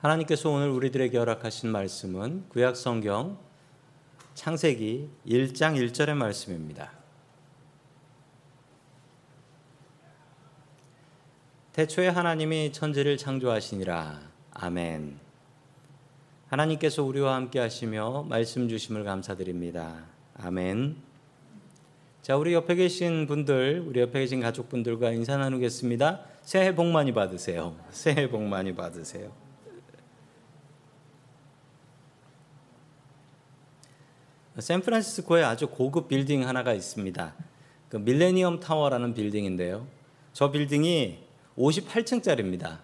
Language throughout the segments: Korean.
하나님께서 오늘 우리들에게 허락하신 말씀은 구약 성경 창세기 1장 1절의 말씀입니다. 태초에 하나님이 천지를 창조하시니라. 아멘. 하나님께서 우리와 함께 하시며 말씀 주심을 감사드립니다. 아멘. 자, 우리 옆에 계신 분들, 우리 옆에 계신 가족분들과 인사 나누겠습니다. 새해 복 많이 받으세요. 새해 복 많이 받으세요. 샌프란시스코에 아주 고급 빌딩 하나가 있습니다. 그 밀레니엄 타워라는 빌딩인데요. 저 빌딩이 58층짜리입니다.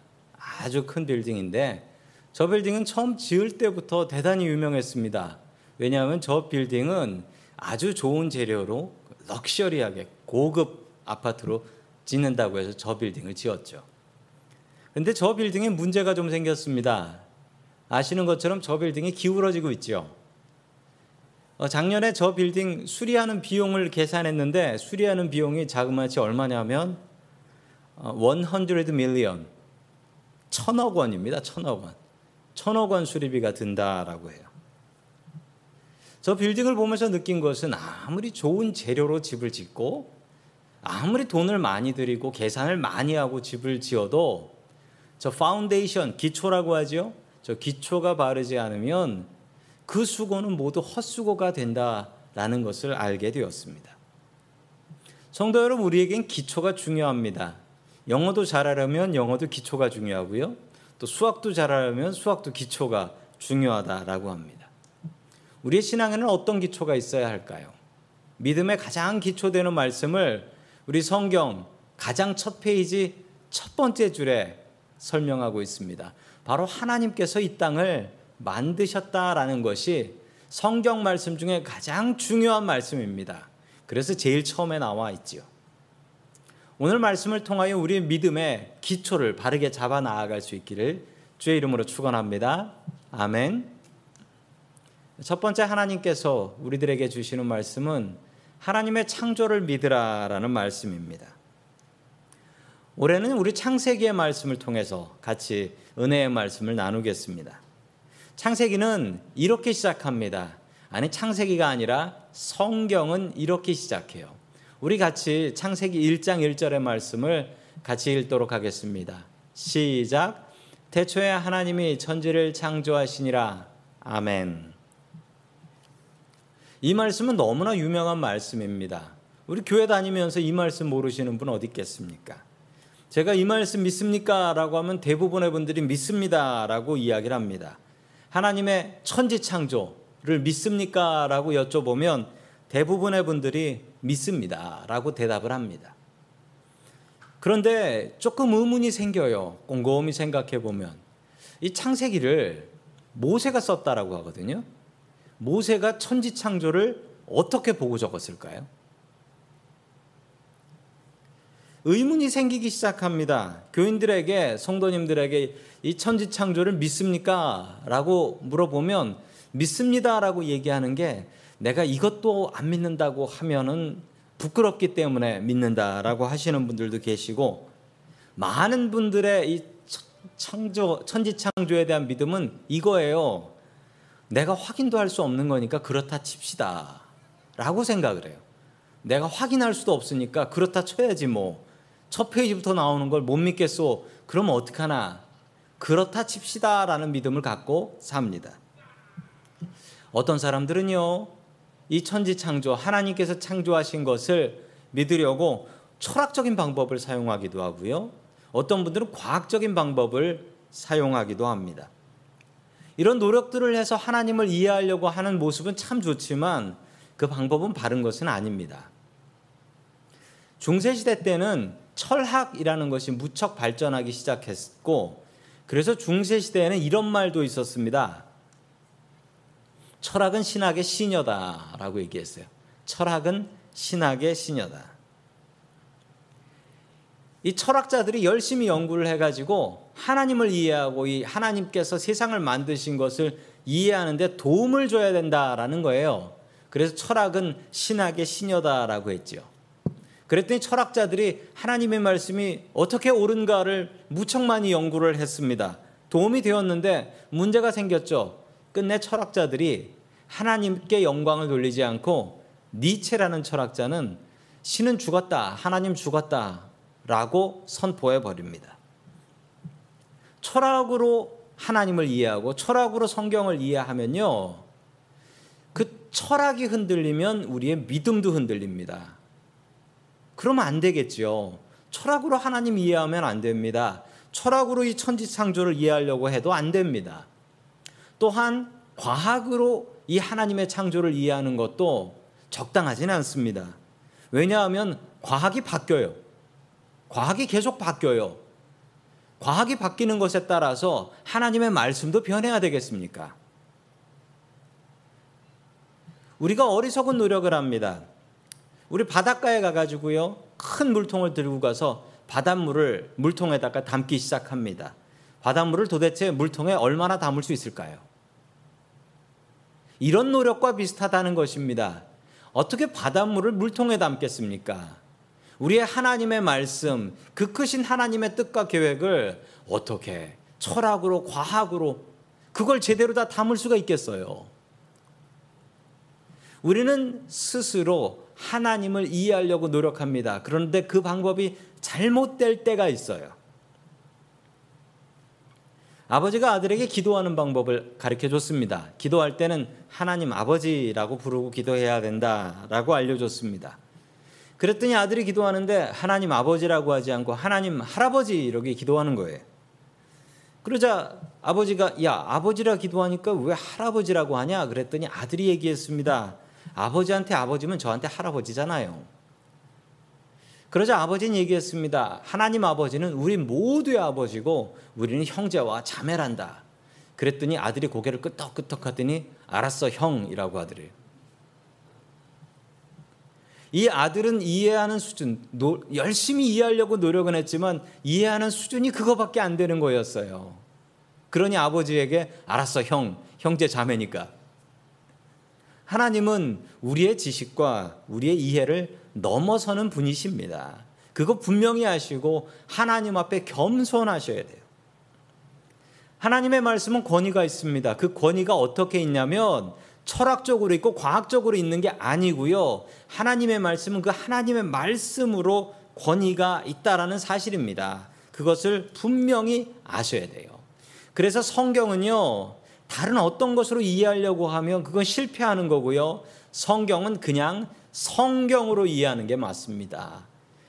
아주 큰 빌딩인데 저 빌딩은 처음 지을 때부터 대단히 유명했습니다. 왜냐하면 저 빌딩은 아주 좋은 재료로 럭셔리하게 고급 아파트로 짓는다고 해서 저 빌딩을 지었죠. 근데 저 빌딩에 문제가 좀 생겼습니다. 아시는 것처럼 저 빌딩이 기울어지고 있죠. 어, 작년에 저 빌딩 수리하는 비용을 계산했는데 수리하는 비용이 자그마치 얼마냐면 100 밀리언 천억 원입니다. 천억 원. 천억 원 수리비가 든다라고 해요. 저 빌딩을 보면서 느낀 것은 아무리 좋은 재료로 집을 짓고 아무리 돈을 많이 들이고 계산을 많이 하고 집을 지어도 저 파운데이션 기초라고 하죠. 저 기초가 바르지 않으면 그 수고는 모두 헛수고가 된다라는 것을 알게 되었습니다. 성도 여러분, 우리에겐 기초가 중요합니다. 영어도 잘하려면 영어도 기초가 중요하고요. 또 수학도 잘하려면 수학도 기초가 중요하다라고 합니다. 우리의 신앙에는 어떤 기초가 있어야 할까요? 믿음의 가장 기초되는 말씀을 우리 성경 가장 첫 페이지 첫 번째 줄에 설명하고 있습니다. 바로 하나님께서 이 땅을 만드셨다라는 것이 성경 말씀 중에 가장 중요한 말씀입니다. 그래서 제일 처음에 나와 있지요. 오늘 말씀을 통하여 우리의 믿음의 기초를 바르게 잡아 나아갈 수 있기를 주의 이름으로 축원합니다. 아멘. 첫 번째 하나님께서 우리들에게 주시는 말씀은 하나님의 창조를 믿으라라는 말씀입니다. 올해는 우리 창세기의 말씀을 통해서 같이 은혜의 말씀을 나누겠습니다. 창세기는 이렇게 시작합니다. 아니 창세기가 아니라 성경은 이렇게 시작해요. 우리 같이 창세기 1장 1절의 말씀을 같이 읽도록 하겠습니다. 시작. 태초에 하나님이 천지를 창조하시니라. 아멘. 이 말씀은 너무나 유명한 말씀입니다. 우리 교회 다니면서 이 말씀 모르시는 분 어디 있겠습니까? 제가 이 말씀 믿습니까? 라고 하면 대부분의 분들이 믿습니다. 라고 이야기를 합니다. 하나님의 천지 창조를 믿습니까? 라고 여쭤보면 대부분의 분들이 믿습니다. 라고 대답을 합니다. 그런데 조금 의문이 생겨요. 곰곰이 생각해 보면. 이 창세기를 모세가 썼다라고 하거든요. 모세가 천지 창조를 어떻게 보고 적었을까요? 의문이 생기기 시작합니다. 교인들에게, 성도님들에게 이 천지 창조를 믿습니까? 라고 물어보면 믿습니다. 라고 얘기하는 게 내가 이것도 안 믿는다고 하면은 부끄럽기 때문에 믿는다라고 하시는 분들도 계시고 많은 분들의 이 창조, 천지 창조에 대한 믿음은 이거예요. 내가 확인도 할 수 없는 거니까 그렇다 칩시다. 라고 생각을 해요. 내가 확인할 수도 없으니까 그렇다 쳐야지 뭐. 첫 페이지부터 나오는 걸 못 믿겠소. 그러면 어떡하나. 그렇다 칩시다. 라는 믿음을 갖고 삽니다. 어떤 사람들은요, 이 천지 창조, 하나님께서 창조하신 것을 믿으려고 철학적인 방법을 사용하기도 하고요. 어떤 분들은 과학적인 방법을 사용하기도 합니다. 이런 노력들을 해서 하나님을 이해하려고 하는 모습은 참 좋지만 그 방법은 바른 것은 아닙니다. 중세시대 때는 철학이라는 것이 무척 발전하기 시작했고 그래서 중세 시대에는 이런 말도 있었습니다. 철학은 신학의 시녀다라고 얘기했어요. 철학은 신학의 시녀다. 이 철학자들이 열심히 연구를 해가지고 하나님을 이해하고 이 하나님께서 세상을 만드신 것을 이해하는데 도움을 줘야 된다라는 거예요. 그래서 철학은 신학의 시녀다라고 했죠. 그랬더니 철학자들이 하나님의 말씀이 어떻게 옳은가를 무척 많이 연구를 했습니다. 도움이 되었는데 문제가 생겼죠. 끝내 철학자들이 하나님께 영광을 돌리지 않고 니체라는 철학자는 신은 죽었다, 하나님 죽었다 라고 선포해 버립니다. 철학으로 하나님을 이해하고 철학으로 성경을 이해하면요. 그 철학이 흔들리면 우리의 믿음도 흔들립니다. 그러면 안 되겠죠. 철학으로 하나님 이해하면 안 됩니다. 철학으로 이 천지 창조를 이해하려고 해도 안 됩니다. 또한 과학으로 이 하나님의 창조를 이해하는 것도 적당하지는 않습니다. 왜냐하면 과학이 바뀌어요. 과학이 계속 바뀌어요. 과학이 바뀌는 것에 따라서 하나님의 말씀도 변해야 되겠습니까? 우리가 어리석은 노력을 합니다. 우리 바닷가에 가가지고요, 큰 물통을 들고 가서 바닷물을 물통에다가 담기 시작합니다. 바닷물을 도대체 물통에 얼마나 담을 수 있을까요? 이런 노력과 비슷하다는 것입니다. 어떻게 바닷물을 물통에 담겠습니까? 우리의 하나님의 말씀, 그 크신 하나님의 뜻과 계획을 어떻게 철학으로, 과학으로 그걸 제대로 다 담을 수가 있겠어요? 우리는 스스로 하나님을 이해하려고 노력합니다. 그런데 그 방법이 잘못될 때가 있어요. 아버지가 아들에게 기도하는 방법을 가르쳐 줬습니다. 기도할 때는 하나님 아버지라고 부르고 기도해야 된다라고 알려줬습니다. 그랬더니 아들이 기도하는데 하나님 아버지라고 하지 않고 하나님 할아버지 이렇게 기도하는 거예요. 그러자 아버지가 야 아버지라 기도하니까 왜 할아버지라고 하냐 그랬더니 아들이 얘기했습니다. 아버지한테 아버지면 저한테 할아버지잖아요. 그러자 아버지는 얘기했습니다. 하나님 아버지는 우리 모두의 아버지고 우리는 형제와 자매란다. 그랬더니 아들이 고개를 끄덕끄덕 하더니 알았어 형이라고 하더래요. 이 아들은 이해하는 수준, 노, 열심히 이해하려고 노력은 했지만 이해하는 수준이 그거밖에 안 되는 거였어요. 그러니 아버지에게 알았어 형, 형제 자매니까. 하나님은 우리의 지식과 우리의 이해를 넘어서는 분이십니다. 그거 분명히 아시고 하나님 앞에 겸손하셔야 돼요. 하나님의 말씀은 권위가 있습니다. 그 권위가 어떻게 있냐면 철학적으로 있고 과학적으로 있는 게 아니고요. 하나님의 말씀은 그 하나님의 말씀으로 권위가 있다라는 사실입니다. 그것을 분명히 아셔야 돼요. 그래서 성경은요. 다른 어떤 것으로 이해하려고 하면 그건 실패하는 거고요. 성경은 그냥 성경으로 이해하는 게 맞습니다.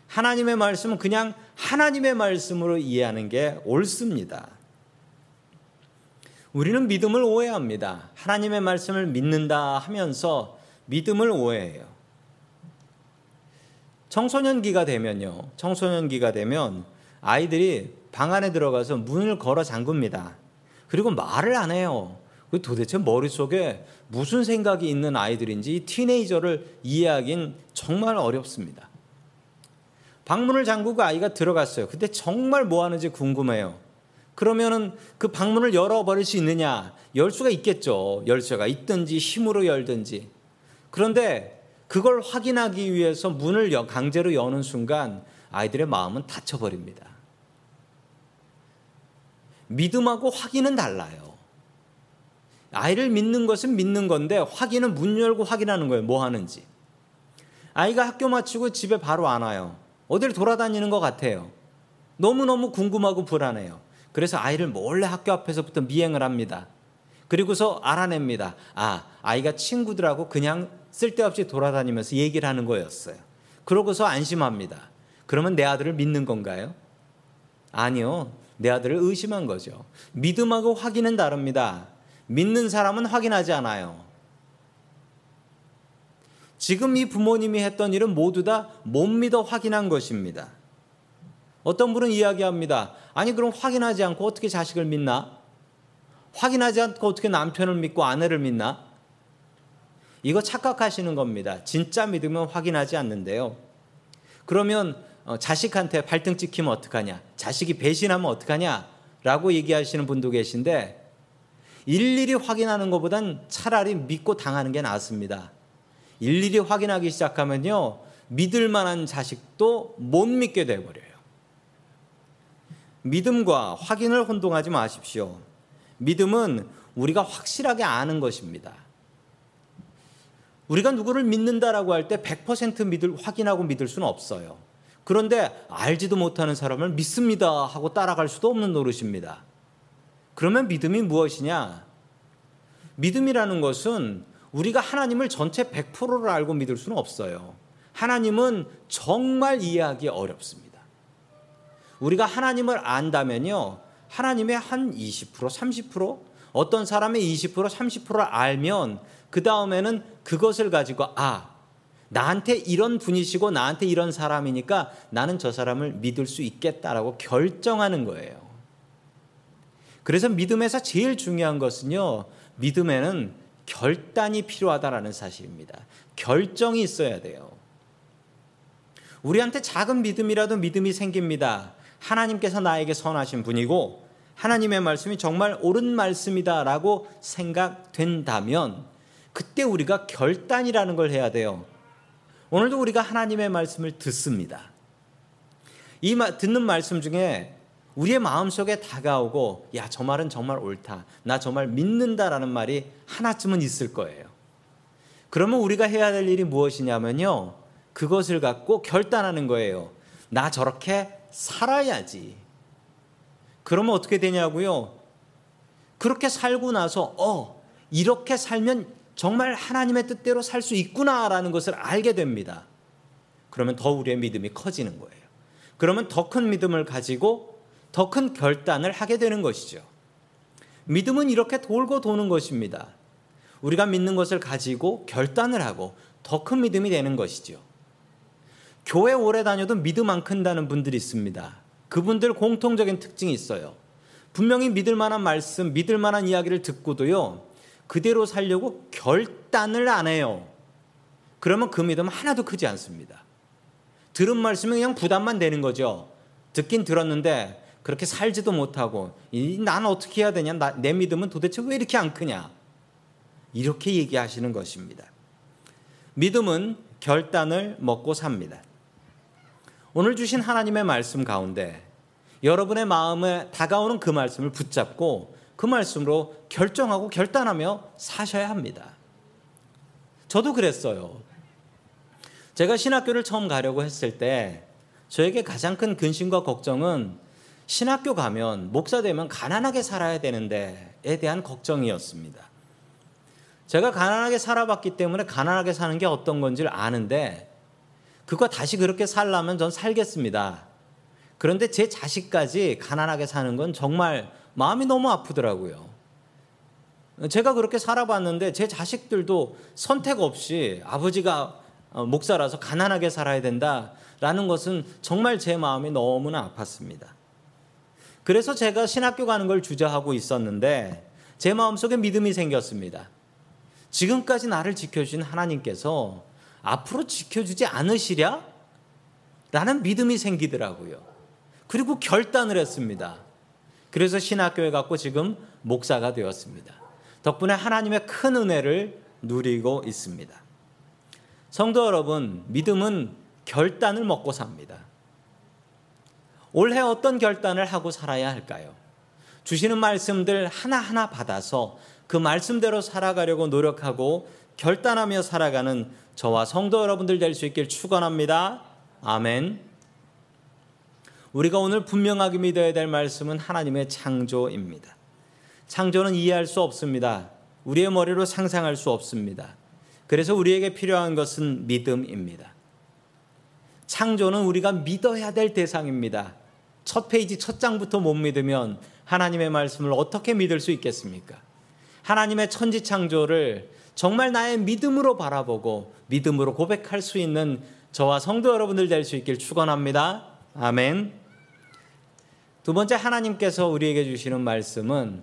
하나님의 말씀은 그냥 하나님의 말씀으로 이해하는 게 옳습니다. 우리는 믿음을 오해합니다. 하나님의 말씀을 믿는다 하면서 믿음을 오해해요. 청소년기가 되면요. 청소년기가 되면 아이들이 방 안에 들어가서 문을 걸어 잠굽니다. 그리고 말을 안 해요. 그 도대체 머릿속에 무슨 생각이 있는 아이들인지 티네이저를 이해하긴 정말 어렵습니다. 방문을 잠그고 아이가 들어갔어요. 근데 정말 뭐 하는지 궁금해요. 그러면은 그 방문을 열어버릴 수 있느냐? 열 수가 있겠죠. 열쇠가 있든지 힘으로 열든지. 그런데 그걸 확인하기 위해서 문을 강제로 여는 순간 아이들의 마음은 닫혀버립니다. 믿음하고 확인은 달라요. 아이를 믿는 것은 믿는 건데 확인은 문 열고 확인하는 거예요. 뭐 하는지. 아이가 학교 마치고 집에 바로 안 와요. 어디를 돌아다니는 것 같아요. 너무너무 궁금하고 불안해요. 그래서 아이를 몰래 학교 앞에서부터 미행을 합니다. 그리고서 알아냅니다. 아, 아이가 친구들하고 그냥 쓸데없이 돌아다니면서 얘기를 하는 거였어요. 그러고서 안심합니다. 그러면 내 아들을 믿는 건가요? 아니요. 내 아들을 의심한 거죠. 믿음하고 확인은 다릅니다. 믿는 사람은 확인하지 않아요. 지금 이 부모님이 했던 일은 모두 다 못 믿어 확인한 것입니다. 어떤 분은 이야기합니다. 아니, 그럼 확인하지 않고 어떻게 자식을 믿나? 확인하지 않고 어떻게 남편을 믿고 아내를 믿나? 이거 착각하시는 겁니다. 진짜 믿으면 확인하지 않는데요. 그러면 어, 자식한테 발등 찍히면 어떡하냐? 자식이 배신하면 어떡하냐? 라고 얘기하시는 분도 계신데 일일이 확인하는 것보단 차라리 믿고 당하는 게 낫습니다. 일일이 확인하기 시작하면요. 믿을 만한 자식도 못 믿게 돼버려요. 믿음과 확인을 혼동하지 마십시오. 믿음은 우리가 확실하게 아는 것입니다. 우리가 누구를 믿는다라고 할 때 100% 믿을 확인하고 믿을 수는 없어요. 그런데 알지도 못하는 사람을 믿습니다 하고 따라갈 수도 없는 노릇입니다. 그러면 믿음이 무엇이냐? 믿음이라는 것은 우리가 하나님을 전체 100%를 알고 믿을 수는 없어요. 하나님은 정말 이해하기 어렵습니다. 우리가 하나님을 안다면요. 하나님의 한 20%, 30%, 어떤 사람의 20%, 30%를 알면 그 다음에는 그것을 가지고 아, 나한테 이런 분이시고 나한테 이런 사람이니까 나는 저 사람을 믿을 수 있겠다라고 결정하는 거예요. 그래서 믿음에서 제일 중요한 것은요, 믿음에는 결단이 필요하다라는 사실입니다. 결정이 있어야 돼요. 우리한테 작은 믿음이라도 믿음이 생깁니다. 하나님께서 나에게 선하신 분이고 하나님의 말씀이 정말 옳은 말씀이다라고 생각된다면 그때 우리가 결단이라는 걸 해야 돼요. 오늘도 우리가 하나님의 말씀을 듣습니다. 이 듣는 말씀 중에 우리의 마음속에 다가오고 야, 저 말은 정말 옳다. 나 정말 믿는다라는 말이 하나쯤은 있을 거예요. 그러면 우리가 해야 될 일이 무엇이냐면요. 그것을 갖고 결단하는 거예요. 나 저렇게 살아야지. 그러면 어떻게 되냐고요? 그렇게 살고 나서 어, 이렇게 살면 정말 하나님의 뜻대로 살 수 있구나라는 것을 알게 됩니다. 그러면 더 우리의 믿음이 커지는 거예요. 그러면 더 큰 믿음을 가지고 더 큰 결단을 하게 되는 것이죠. 믿음은 이렇게 돌고 도는 것입니다. 우리가 믿는 것을 가지고 결단을 하고 더 큰 믿음이 되는 것이죠. 교회 오래 다녀도 믿음 안 큰다는 분들이 있습니다. 그분들 공통적인 특징이 있어요. 분명히 믿을 만한 말씀, 믿을 만한 이야기를 듣고도요, 그대로 살려고 결단을 안 해요. 그러면 그 믿음은 하나도 크지 않습니다. 들은 말씀이 그냥 부담만 되는 거죠. 듣긴 들었는데 그렇게 살지도 못하고 난 어떻게 해야 되냐? 나, 내 믿음은 도대체 왜 이렇게 안 크냐? 이렇게 얘기하시는 것입니다. 믿음은 결단을 먹고 삽니다. 오늘 주신 하나님의 말씀 가운데 여러분의 마음에 다가오는 그 말씀을 붙잡고 그 말씀으로 결정하고 결단하며 사셔야 합니다. 저도 그랬어요. 제가 신학교를 처음 가려고 했을 때 저에게 가장 큰 근심과 걱정은 신학교 가면 목사 되면 가난하게 살아야 되는데에 대한 걱정이었습니다. 제가 가난하게 살아봤기 때문에 가난하게 사는 게 어떤 건지를 아는데 그거 다시 그렇게 살라면 전 살겠습니다. 그런데 제 자식까지 가난하게 사는 건 정말 마음이 너무 아프더라고요. 제가 그렇게 살아봤는데 제 자식들도 선택 없이 아버지가 어, 목사라서 가난하게 살아야 된다라는 것은 정말 제 마음이 너무나 아팠습니다. 그래서 제가 신학교 가는 걸 주저하고 있었는데 제 마음속에 믿음이 생겼습니다. 지금까지 나를 지켜주신 하나님께서 앞으로 지켜주지 않으시랴? 라는 믿음이 생기더라고요. 그리고 결단을 했습니다. 그래서 신학교에 갖고 지금 목사가 되었습니다. 덕분에 하나님의 큰 은혜를 누리고 있습니다. 성도 여러분, 믿음은 결단을 먹고 삽니다. 올해 어떤 결단을 하고 살아야 할까요? 주시는 말씀들 하나하나 받아서 그 말씀대로 살아가려고 노력하고 결단하며 살아가는 저와 성도 여러분들 될 수 있길 축원합니다. 아멘. 우리가 오늘 분명하게 믿어야 될 말씀은 하나님의 창조입니다. 창조는 이해할 수 없습니다. 우리의 머리로 상상할 수 없습니다. 그래서 우리에게 필요한 것은 믿음입니다. 창조는 우리가 믿어야 될 대상입니다. 첫 페이지 첫 장부터 못 믿으면 하나님의 말씀을 어떻게 믿을 수 있겠습니까? 하나님의 천지 창조를 정말 나의 믿음으로 바라보고 믿음으로 고백할 수 있는 저와 성도 여러분들 될 수 있길 축원합니다. 아멘. 두 번째 하나님께서 우리에게 주시는 말씀은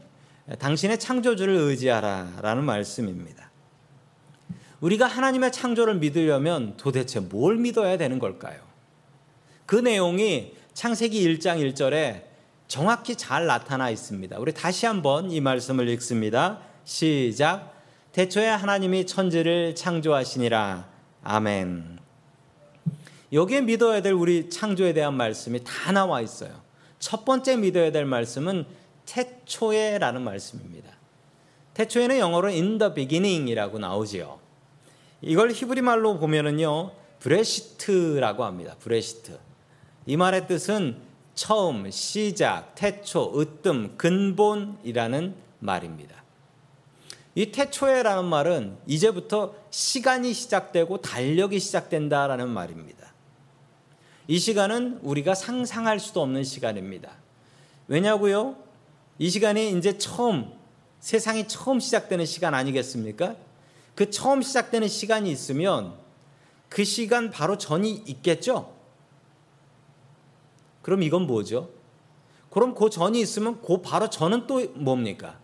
당신의 창조주를 의지하라라는 말씀입니다. 우리가 하나님의 창조를 믿으려면 도대체 뭘 믿어야 되는 걸까요? 그 내용이 창세기 1장 1절에 정확히 잘 나타나 있습니다. 우리 다시 한번 이 말씀을 읽습니다. 시작. 대초에 하나님이 천지를 창조하시니라. 아멘. 여기에 믿어야 될 우리 창조에 대한 말씀이 다 나와 있어요. 첫 번째 믿어야 될 말씀은 태초에라는 말씀입니다. 태초에는 영어로 in the beginning이라고 나오지요. 이걸 히브리 말로 보면은요, בראשית라고 합니다. בראשית. 이 말의 뜻은 처음, 시작, 태초, 으뜸, 근본이라는 말입니다. 이 태초에라는 말은 이제부터 시간이 시작되고 달력이 시작된다라는 말입니다. 이 시간은 우리가 상상할 수도 없는 시간입니다. 왜냐고요? 이 시간이 이제 처음 세상이 처음 시작되는 시간 아니겠습니까? 그 처음 시작되는 시간이 있으면 그 시간 바로 전이 있겠죠? 그럼 이건 뭐죠? 그럼 그 전이 있으면 그 바로 전은 또 뭡니까?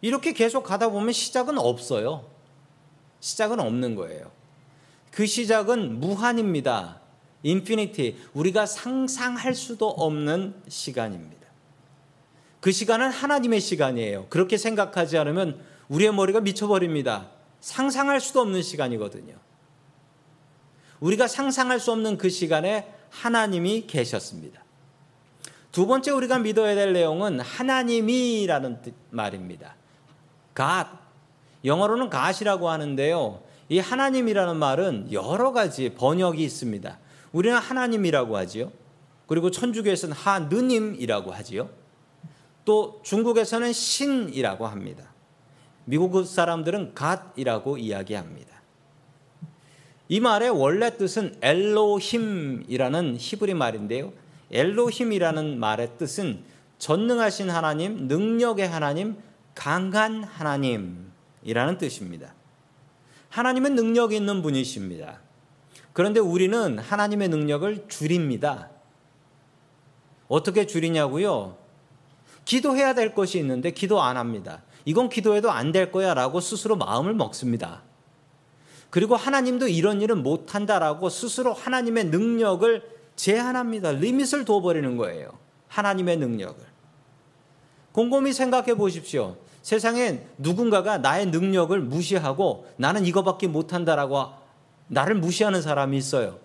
이렇게 계속 가다 보면 시작은 없어요. 시작은 없는 거예요. 그 시작은 무한입니다. infinity. 우리가 상상할 수도 없는 시간입니다. 그 시간은 하나님의 시간이에요. 그렇게 생각하지 않으면 우리의 머리가 미쳐버립니다. 상상할 수도 없는 시간이거든요. 우리가 상상할 수 없는 그 시간에 하나님이 계셨습니다. 두 번째 우리가 믿어야 될 내용은 하나님이라는 말입니다. God. 영어로는 God이라고 하는데요. 이 하나님이라는 말은 여러 가지 번역이 있습니다. 우리는 하나님이라고 하지요. 그리고 천주교에서는 하느님이라고 하지요. 또 중국에서는 신이라고 합니다. 미국 사람들은 갓이라고 이야기합니다. 이 말의 원래 뜻은 엘로힘이라는 히브리 말인데요. 엘로힘이라는 말의 뜻은 전능하신 하나님, 능력의 하나님, 강한 하나님이라는 뜻입니다. 하나님은 능력 있는 분이십니다. 그런데 우리는 하나님의 능력을 줄입니다. 어떻게 줄이냐고요? 기도해야 될 것이 있는데 기도 안 합니다. 이건 기도해도 안 될 거야 라고 스스로 마음을 먹습니다. 그리고 하나님도 이런 일은 못한다라고 스스로 하나님의 능력을 제한합니다. 리밋을 둬버리는 거예요. 하나님의 능력을. 곰곰이 생각해 보십시오. 세상에 누군가가 나의 능력을 무시하고 나는 이거밖에 못한다라고 나를 무시하는 사람이 있어요.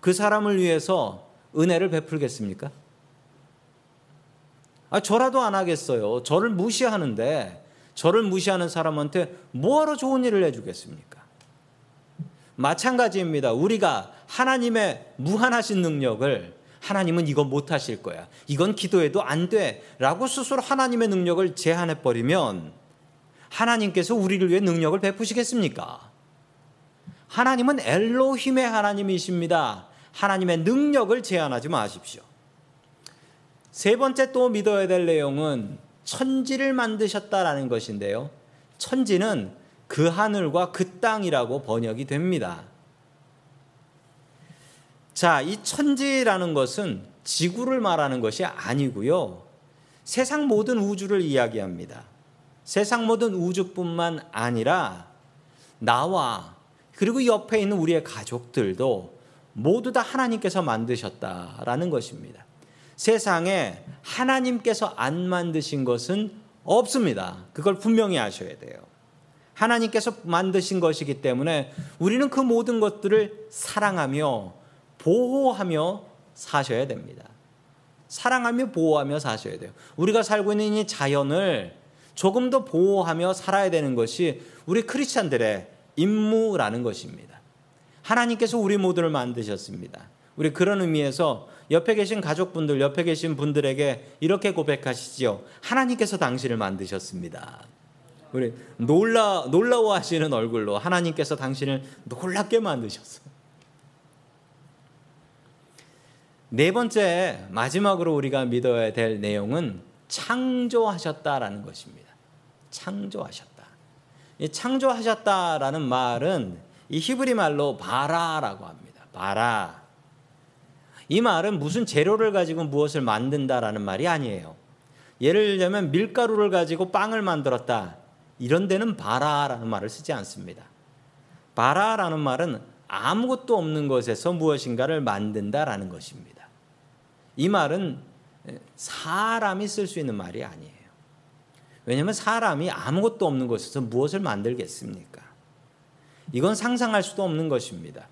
그 사람을 위해서 은혜를 베풀겠습니까? 아, 저라도 안 하겠어요. 저를 무시하는데 저를 무시하는 사람한테 뭐하러 좋은 일을 해주겠습니까? 마찬가지입니다. 우리가 하나님의 무한하신 능력을 하나님은 이거 못 하실 거야. 이건 기도해도 안 돼. 라고 스스로 하나님의 능력을 제한해 버리면 하나님께서 우리를 위해 능력을 베푸시겠습니까? 하나님은 엘로힘의 하나님이십니다. 하나님의 능력을 제한하지 마십시오. 세 번째 또 믿어야 될 내용은 천지를 만드셨다라는 것인데요. 천지는 그 하늘과 그 땅이라고 번역이 됩니다. 자, 이 천지라는 것은 지구를 말하는 것이 아니고요. 세상 모든 우주를 이야기합니다. 세상 모든 우주뿐만 아니라 나와 그리고 옆에 있는 우리의 가족들도 모두 다 하나님께서 만드셨다라는 것입니다. 세상에 하나님께서 안 만드신 것은 없습니다. 그걸 분명히 아셔야 돼요. 하나님께서 만드신 것이기 때문에 우리는 그 모든 것들을 사랑하며 보호하며 사셔야 됩니다. 사랑하며 보호하며 사셔야 돼요. 우리가 살고 있는 이 자연을 조금 더 보호하며 살아야 되는 것이 우리 크리스찬들의 임무라는 것입니다. 하나님께서 우리 모두를 만드셨습니다. 우리 그런 의미에서 옆에 계신 가족분들, 옆에 계신 분들에게 이렇게 고백하시지요. 하나님께서 당신을 만드셨습니다. 우리 놀라 놀라워하시는 얼굴로 하나님께서 당신을 놀랍게 만드셨어요. 네 번째 마지막으로 우리가 믿어야 될 내용은 창조하셨다라는 것입니다. 창조하셨다. 이 창조하셨다라는 말은 이 히브리 말로 바라라고 합니다. 바라. 이 말은 무슨 재료를 가지고 무엇을 만든다라는 말이 아니에요. 예를 들자면 밀가루를 가지고 빵을 만들었다. 이런 데는 바라라는 말을 쓰지 않습니다. 바라라는 말은 아무것도 없는 것에서 무엇인가를 만든다라는 것입니다. 이 말은 사람이 쓸 수 있는 말이 아니에요. 왜냐하면 사람이 아무것도 없는 것에서 무엇을 만들겠습니까? 이건 상상할 수도 없는 것입니다.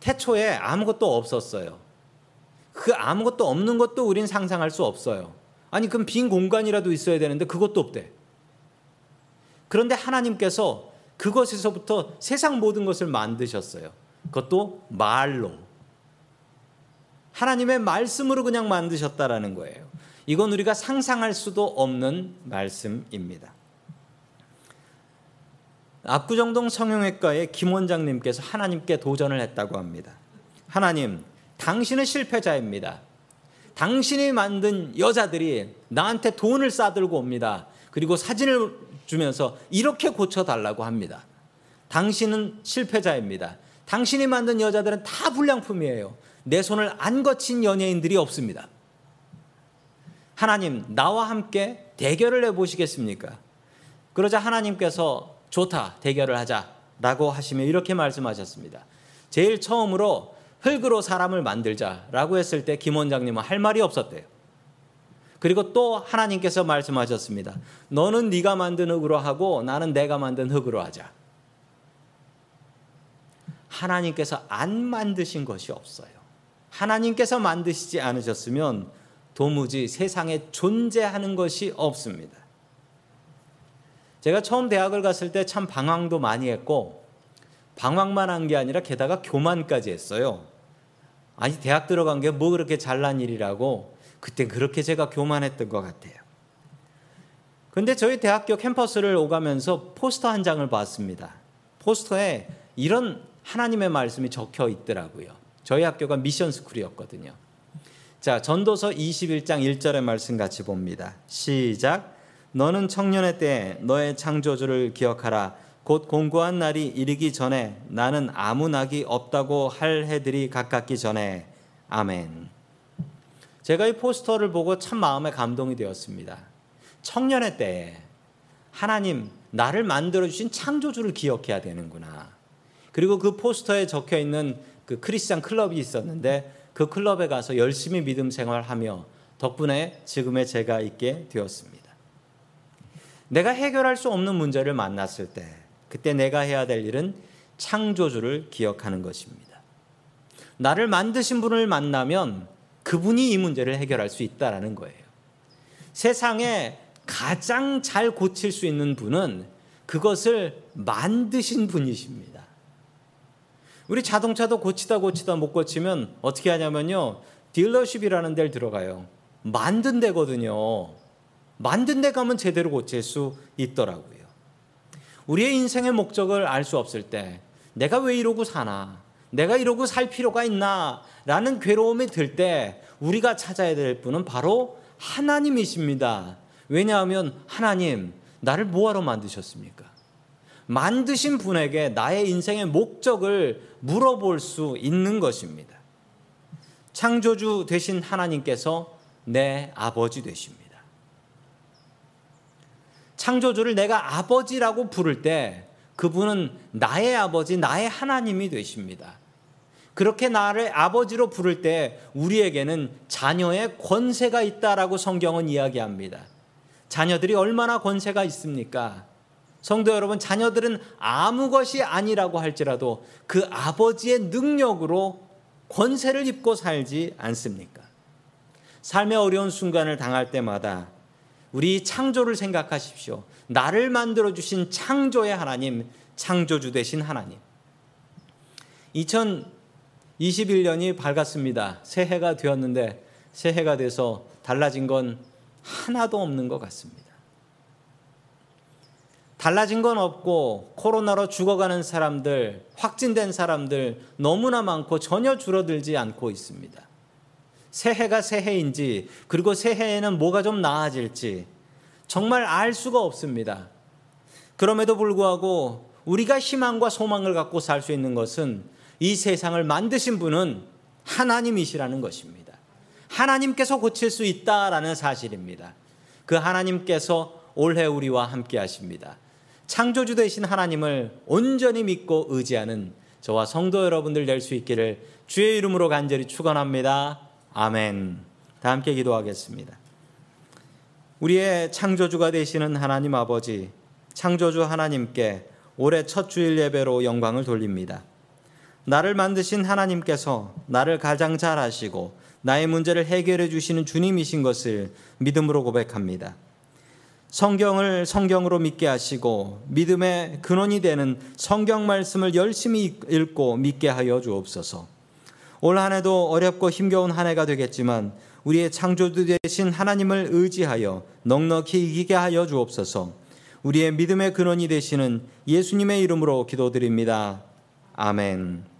태초에 아무것도 없었어요. 그 아무것도 없는 것도 우린 상상할 수 없어요. 아니 그럼 빈 공간이라도 있어야 되는데 그것도 없대. 그런데 하나님께서 그것에서부터 세상 모든 것을 만드셨어요. 그것도 말로. 하나님의 말씀으로 그냥 만드셨다라는 거예요. 이건 우리가 상상할 수도 없는 말씀입니다. 압구정동 성형외과의 김 원장님께서 하나님께 도전을 했다고 합니다. 하나님, 당신은 실패자입니다. 당신이 만든 여자들이 나한테 돈을 싸들고 옵니다. 그리고 사진을 주면서 이렇게 고쳐달라고 합니다. 당신은 실패자입니다. 당신이 만든 여자들은 다 불량품이에요. 내 손을 안 거친 연예인들이 없습니다. 하나님, 나와 함께 대결을 해 보시겠습니까? 그러자 하나님께서 좋다, 대결을 하자. 라고 하시며 이렇게 말씀하셨습니다. 제일 처음으로 흙으로 사람을 만들자라고 했을 때 김 원장님은 할 말이 없었대요. 그리고 또 하나님께서 말씀하셨습니다. 너는 네가 만든 흙으로 하고 나는 내가 만든 흙으로 하자. 하나님께서 안 만드신 것이 없어요. 하나님께서 만드시지 않으셨으면 도무지 세상에 존재하는 것이 없습니다. 제가 처음 대학을 갔을 때 참 방황도 많이 했고 방황만 한 게 아니라 게다가 교만까지 했어요. 아니 대학 들어간 게 뭐 그렇게 잘난 일이라고 그때 그렇게 제가 교만했던 것 같아요. 근데 저희 대학교 캠퍼스를 오가면서 포스터 한 장을 봤습니다. 포스터에 이런 하나님의 말씀이 적혀 있더라고요. 저희 학교가 미션 스쿨이었거든요. 자, 전도서 21장 1절의 말씀 같이 봅니다. 시작. 너는 청년의 때 너의 창조주를 기억하라. 곧 공고한 날이 이르기 전에 나는 아무 낙이 없다고 할 해들이 가깝기 전에 아멘. 제가 이 포스터를 보고 참 마음에 감동이 되었습니다. 청년의 때에 하나님 나를 만들어 주신 창조주를 기억해야 되는구나. 그리고 그 포스터에 적혀 있는 그 크리스찬 클럽이 있었는데 그 클럽에 가서 열심히 믿음 생활하며 덕분에 지금의 제가 있게 되었습니다. 내가 해결할 수 없는 문제를 만났을 때 그때 내가 해야 될 일은 창조주를 기억하는 것입니다. 나를 만드신 분을 만나면 그분이 이 문제를 해결할 수 있다라는 거예요. 세상에 가장 잘 고칠 수 있는 분은 그것을 만드신 분이십니다. 우리 자동차도 고치다 고치다 못 고치면 어떻게 하냐면요. 딜러십이라는 데를 들어가요. 만든 데거든요. 만든 데 가면 제대로 고칠 수 있더라고요. 우리의 인생의 목적을 알 수 없을 때 내가 왜 이러고 사나? 내가 이러고 살 필요가 있나? 라는 괴로움이 들 때 우리가 찾아야 될 분은 바로 하나님이십니다. 왜냐하면 하나님, 나를 뭐하러 만드셨습니까? 만드신 분에게 나의 인생의 목적을 물어볼 수 있는 것입니다. 창조주 되신 하나님께서 내 아버지 되십니다. 창조주를 내가 아버지라고 부를 때 그분은 나의 아버지, 나의 하나님이 되십니다. 그렇게 나를 아버지로 부를 때 우리에게는 자녀의 권세가 있다라고 성경은 이야기합니다. 자녀들이 얼마나 권세가 있습니까? 성도 여러분, 자녀들은 아무 것이 아니라고 할지라도 그 아버지의 능력으로 권세를 입고 살지 않습니까? 삶의 어려운 순간을 당할 때마다 우리 창조를 생각하십시오. 나를 만들어 주신 창조의 하나님, 창조주 되신 하나님. 2021년이 밝았습니다. 새해가 되었는데 새해가 돼서 달라진 건 하나도 없는 것 같습니다. 달라진 건 없고 코로나로 죽어가는 사람들, 확진된 사람들 너무나 많고 전혀 줄어들지 않고 있습니다. 새해가 새해인지 그리고 새해에는 뭐가 좀 나아질지 정말 알 수가 없습니다. 그럼에도 불구하고 우리가 희망과 소망을 갖고 살 수 있는 것은 이 세상을 만드신 분은 하나님이시라는 것입니다. 하나님께서 고칠 수 있다라는 사실입니다. 그 하나님께서 올해 우리와 함께 하십니다. 창조주 되신 하나님을 온전히 믿고 의지하는 저와 성도 여러분들 될 수 있기를 주의 이름으로 간절히 축원합니다. 아멘. 다 함께 기도하겠습니다. 우리의 창조주가 되시는 하나님 아버지, 창조주 하나님께 올해 첫 주일 예배로 영광을 돌립니다. 나를 만드신 하나님께서 나를 가장 잘 아시고 나의 문제를 해결해 주시는 주님이신 것을 믿음으로 고백합니다. 성경을 성경으로 믿게 하시고 믿음의 근원이 되는 성경 말씀을 열심히 읽고 믿게 하여 주옵소서. 올 한 해도 어렵고 힘겨운 한 해가 되겠지만 우리의 창조주 되신 하나님을 의지하여 넉넉히 이기게 하여 주옵소서. 우리의 믿음의 근원이 되시는 예수님의 이름으로 기도드립니다. 아멘.